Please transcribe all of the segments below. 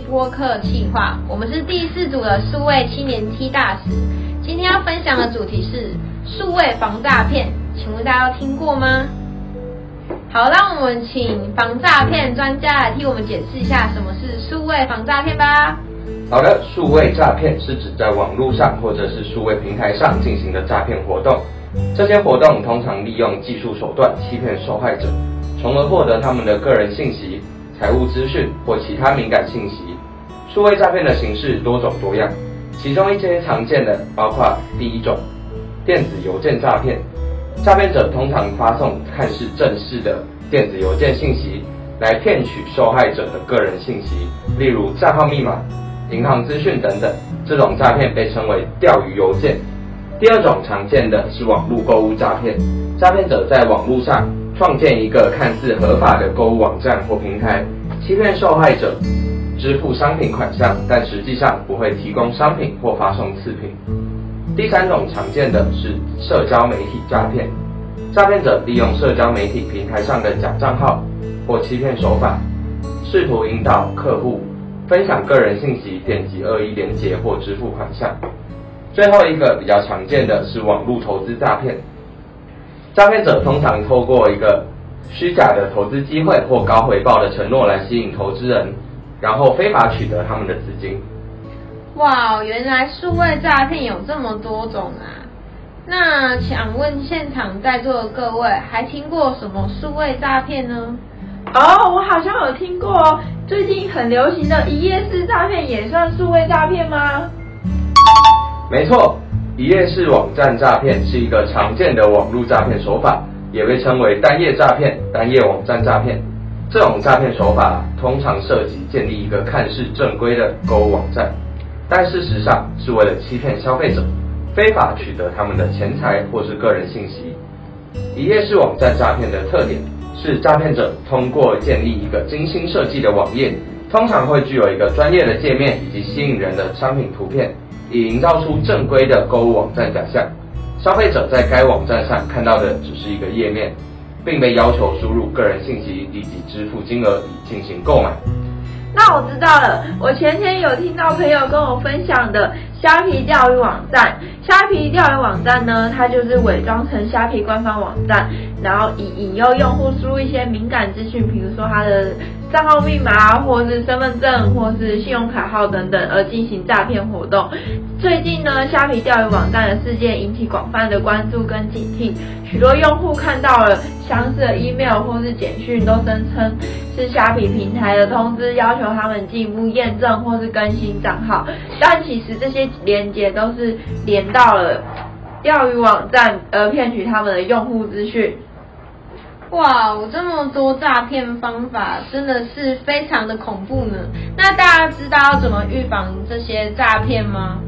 播客企划，我们是第四组的数位青年 T 大使。今天要分享的主题是数位防诈骗，请问大家有听过吗？好，让我们请防诈骗专家来替我们解释一下什么是数位防诈骗吧。好的，数位诈骗是指在网络上或者是数位平台上进行的诈骗活动。这些活动通常利用技术手段欺骗受害者，从而获得他们的个人信息、财务资讯或其他敏感信息。数位诈骗的形式多种多样，其中一些常见的包括第一种，电子邮件诈骗。诈骗者通常发送看似正式的电子邮件信息，来骗取受害者的个人信息，例如账号密码、银行资讯等等。这种诈骗被称为钓鱼邮件。第二种常见的是网络购物诈骗，诈骗者在网络上创建一个看似合法的购物网站或平台，欺骗受害者支付商品款项，但实际上不会提供商品或发送次品。第三种常见的是社交媒体诈骗，诈骗者利用社交媒体平台上的假账号或欺骗手法，试图引导客户分享个人信息，点击恶意连接或支付款项。最后一个比较常见的是网络投资诈骗，诈骗者通常透过一个虚假的投资机会或高回报的承诺来吸引投资人，然后非法取得他们的资金。哇，原来数位诈骗有这么多种啊！那想问现场在座的各位，还听过什么数位诈骗呢？哦，我好像有听过，最近很流行的一夜式诈骗也算数位诈骗吗？没错，一页式网站诈骗是一个常见的网络诈骗手法，也被称为单页诈骗、单页网站诈骗。这种诈骗手法通常涉及建立一个看似正规的购物网站，但事实上是为了欺骗消费者，非法取得他们的钱财或是个人信息。一页式网站诈骗的特点是，诈骗者通过建立一个精心设计的网页，通常会具有一个专业的界面以及吸引人的商品图片。以营造出正规的购物网站假象，消费者在该网站上看到的只是一个页面，并被要求输入个人信息以及支付金额以进行购买。那我知道了，我前天有听到朋友跟我分享的虾皮钓鱼网站。虾皮钓鱼网站呢，它就是伪装成虾皮官方网站，然后以引诱用户输入一些敏感资讯，比如说他的。账号密码，或是身份证，或是信用卡号等等，而进行诈骗活动。最近呢，虾皮钓鱼网站的事件引起广泛的关注跟警惕，许多用户看到了相似的 email 或是简讯，都声称是虾皮平台的通知，要求他们进一步验证或是更新账号，但其实这些连接都是连到了钓鱼网站，而骗取他们的用户资讯。哇，我这么多诈骗方法，真的是非常的恐怖呢。那大家知道要怎么预防这些诈骗吗？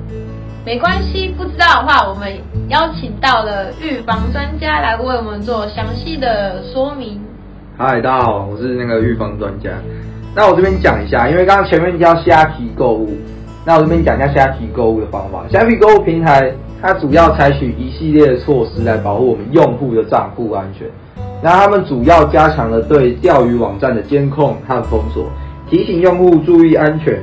没关系，不知道的话，我们邀请到了预防专家来为我们做详细的说明。嗨，大家好，我是那个预防专家。那我这边讲一下，因为刚刚前面叫虾皮购物，那我这边讲一下虾皮购物的方法。虾皮购物平台它主要采取一系列的措施来保护我们用户的账户安全。那他们主要加强了对钓鱼网站的监控和封锁，提醒用户注意安全，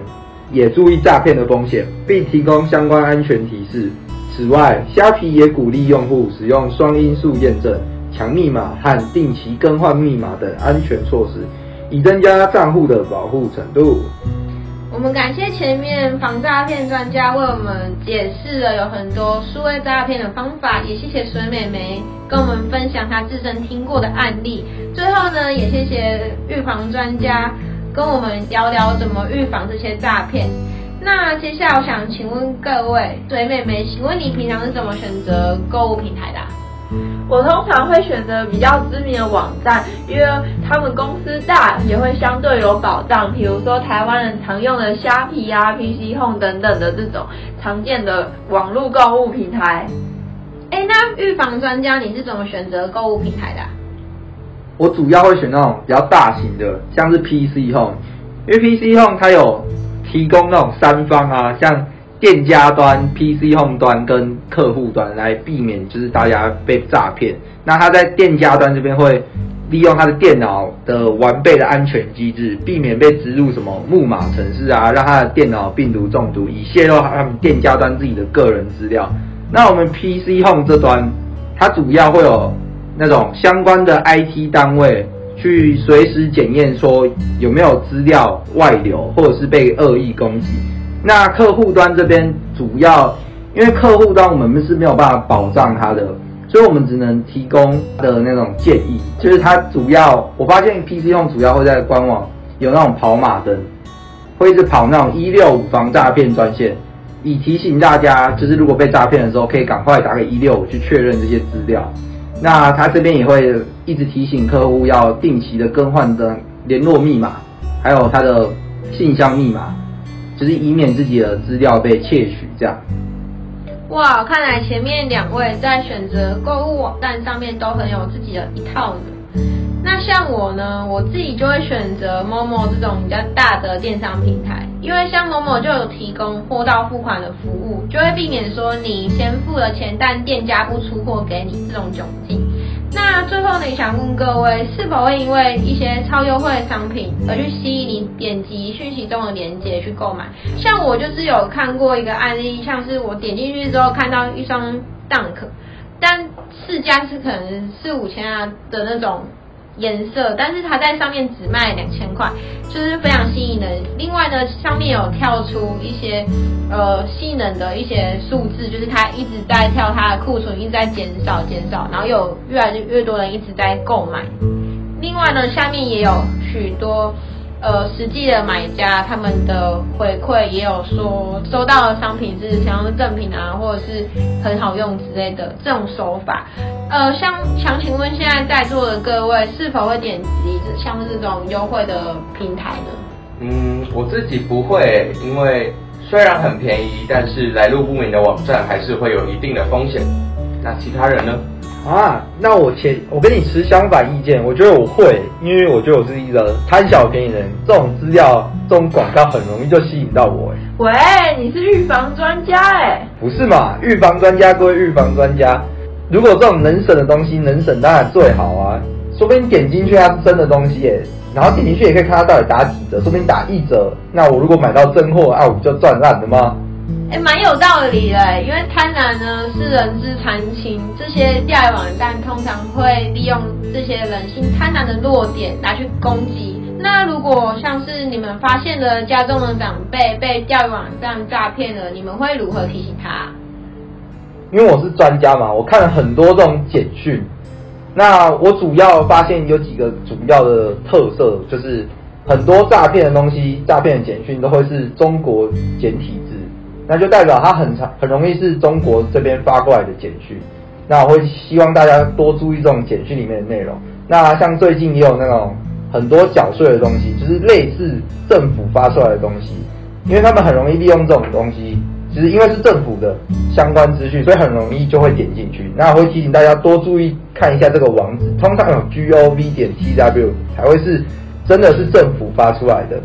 也注意诈骗的风险，并提供相关安全提示。此外，虾皮也鼓励用户使用双因素验证、强密码和定期更换密码等安全措施，以增加账户的保护程度。我们感谢前面防诈骗专家为我们解释了有很多数位诈骗的方法，也谢谢水美眉跟我们分享她自身听过的案例。最后呢，也谢谢预防专家跟我们聊聊怎么预防这些诈骗。那接下来我想请问各位，水美眉，请问你平常是怎么选择购物平台的？我通常会选择比较知名的网站，因为他们公司大，也会相对有保障。比如说台湾人常用的虾皮啊、PC Home 等等的这种常见的网络购物平台。哎，那预防专家你是怎么选择购物平台的啊？我主要会选那种比较大型的，像是 PC Home，因为 PC Home 它有提供那种三方啊，像。店家端、PC Home 端跟客户端来避免就是大家被诈骗。那他在店家端这边会利用他的电脑的完备的安全机制，避免被植入什么木马程式啊，让他的电脑病毒中毒，以泄露他们店家端自己的个人资料。那我们 PC Home 这端，它主要会有那种相关的 IT 单位去随时检验说有没有资料外流，或者是被恶意攻击。那客户端这边主要，因为客户端我们是没有办法保障它的。所以我们只能提供的那种建议，就是它主要，我发现 PC 用主要会在官网有那种跑马灯，会一直跑那种一六五防诈骗专线，以提醒大家，就是如果被诈骗的时候，可以赶快打给一六五去确认这些资料。那他这边也会一直提醒客户要定期的更换的联络密码，还有他的信箱密码，就是以免自己的资料被窃取这样。哇，看来前面两位在选择购物网站上面都很有自己的一套的。那像我呢，我自己就会选择 Momo 这种比较大的电商平台，因为像 Momo 就有提供货到付款的服务，就会避免说你先付了钱，但店家不出货给你这种窘境。那最后呢，想问各位，是否会因为一些超优惠的商品而去吸引你点击讯息中的链接去购买？像我就是有看过一个案例，像是我点进去之后看到一双 Dunk，但市价是可能四五千啊的那种。颜色，但是它在上面只卖两千块，就是非常吸引人。另外呢，上面有跳出一些呃性能的一些数字，就是它一直在跳，它的库存一直在减少减少，然后有越来越多人一直在购买。另外呢，下面也有许多。呃，实际的买家他们的回馈也有说，收到的商品是想要的赠品啊，或者是很好用之类的这种手法。呃，像想请问现在在座的各位，是否会点击像这种优惠的平台呢？嗯，我自己不会，因为虽然很便宜，但是来路不明的网站还是会有一定的风险。那其他人呢？啊，那我前我跟你持相反意见，我觉得我会，因为我觉得我是一个贪小便宜的人，这种资料、这种广告很容易就吸引到我。喂，你是预防专家哎？不是嘛？预防专家归预防专家，如果这种能省的东西能省当然最好啊。说不定点进去它是真的东西耶，然后点进去也可以看它到底打几折，说不定打一折，那我如果买到真货，啊，我不就赚烂了吗？哎，蛮有道理的，因为贪婪呢是人之常情，这些钓鱼网站通常会利用这些人性贪婪的弱点来去攻击。那如果像是你们发现了家中的长辈被钓鱼网站诈骗了，你们会如何提醒他？因为我是专家嘛，我看了很多这种简讯，那我主要发现有几个主要的特色，就是很多诈骗的东西，诈骗的简讯都会是中国简体字。那就代表它很长，很容易是中国这边发过来的简讯。那我会希望大家多注意这种简讯里面的内容。那像最近也有那种很多缴税的东西，就是类似政府发出来的东西，因为他们很容易利用这种东西，其实因为是政府的相关资讯，所以很容易就会点进去。那我会提醒大家多注意看一下这个网址，通常有 gov 点 tw 才会是真的是政府发出来的。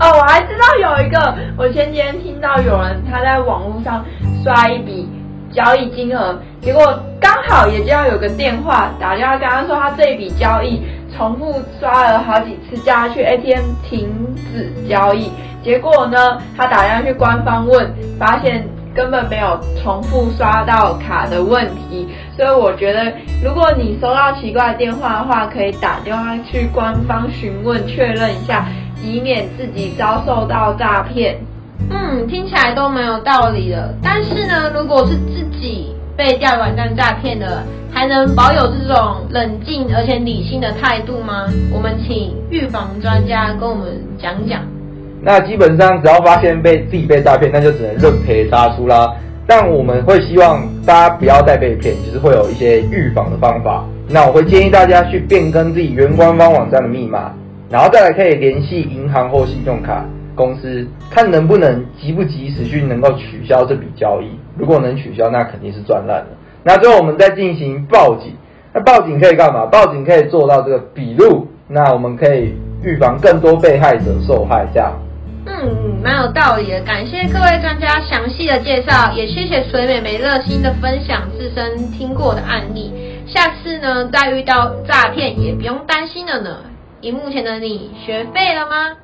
哦，我还知道有一个，我前几天听到有人他在网络上刷一笔交易金额，结果刚好也就要有个电话打电话跟他说他这笔交易重复刷了好几次，叫他去 ATM 停止交易。结果呢，他打电话去官方问，发现根本没有重复刷到卡的问题。所以我觉得，如果你收到奇怪的电话的话，可以打电话去官方询问确认一下。以免自己遭受到诈骗。嗯，听起来都蛮有道理的。但是呢，如果是自己被钓鱼网站诈骗的，还能保有这种冷静而且理性的态度吗？我们请预防专家跟我们讲讲。那基本上只要发现被自己被诈骗，那就只能认赔杀出啦。但我们会希望大家不要再被骗，就是会有一些预防的方法。那我会建议大家去变更自己原官方网站的密码。然后再来可以联系银行或信用卡公司，看能不能及不及时去能够取消这笔交易。如果能取消，那肯定是赚烂了。那最后我们再进行报警。那报警可以干嘛？报警可以做到这个笔录。那我们可以预防更多被害者受害。这样。嗯，蛮有道理的。感谢各位专家详细的介绍，也谢谢水美眉热心的分享自身听过的案例。下次呢，再遇到诈骗也不用担心了呢。荧幕前的你学废了吗？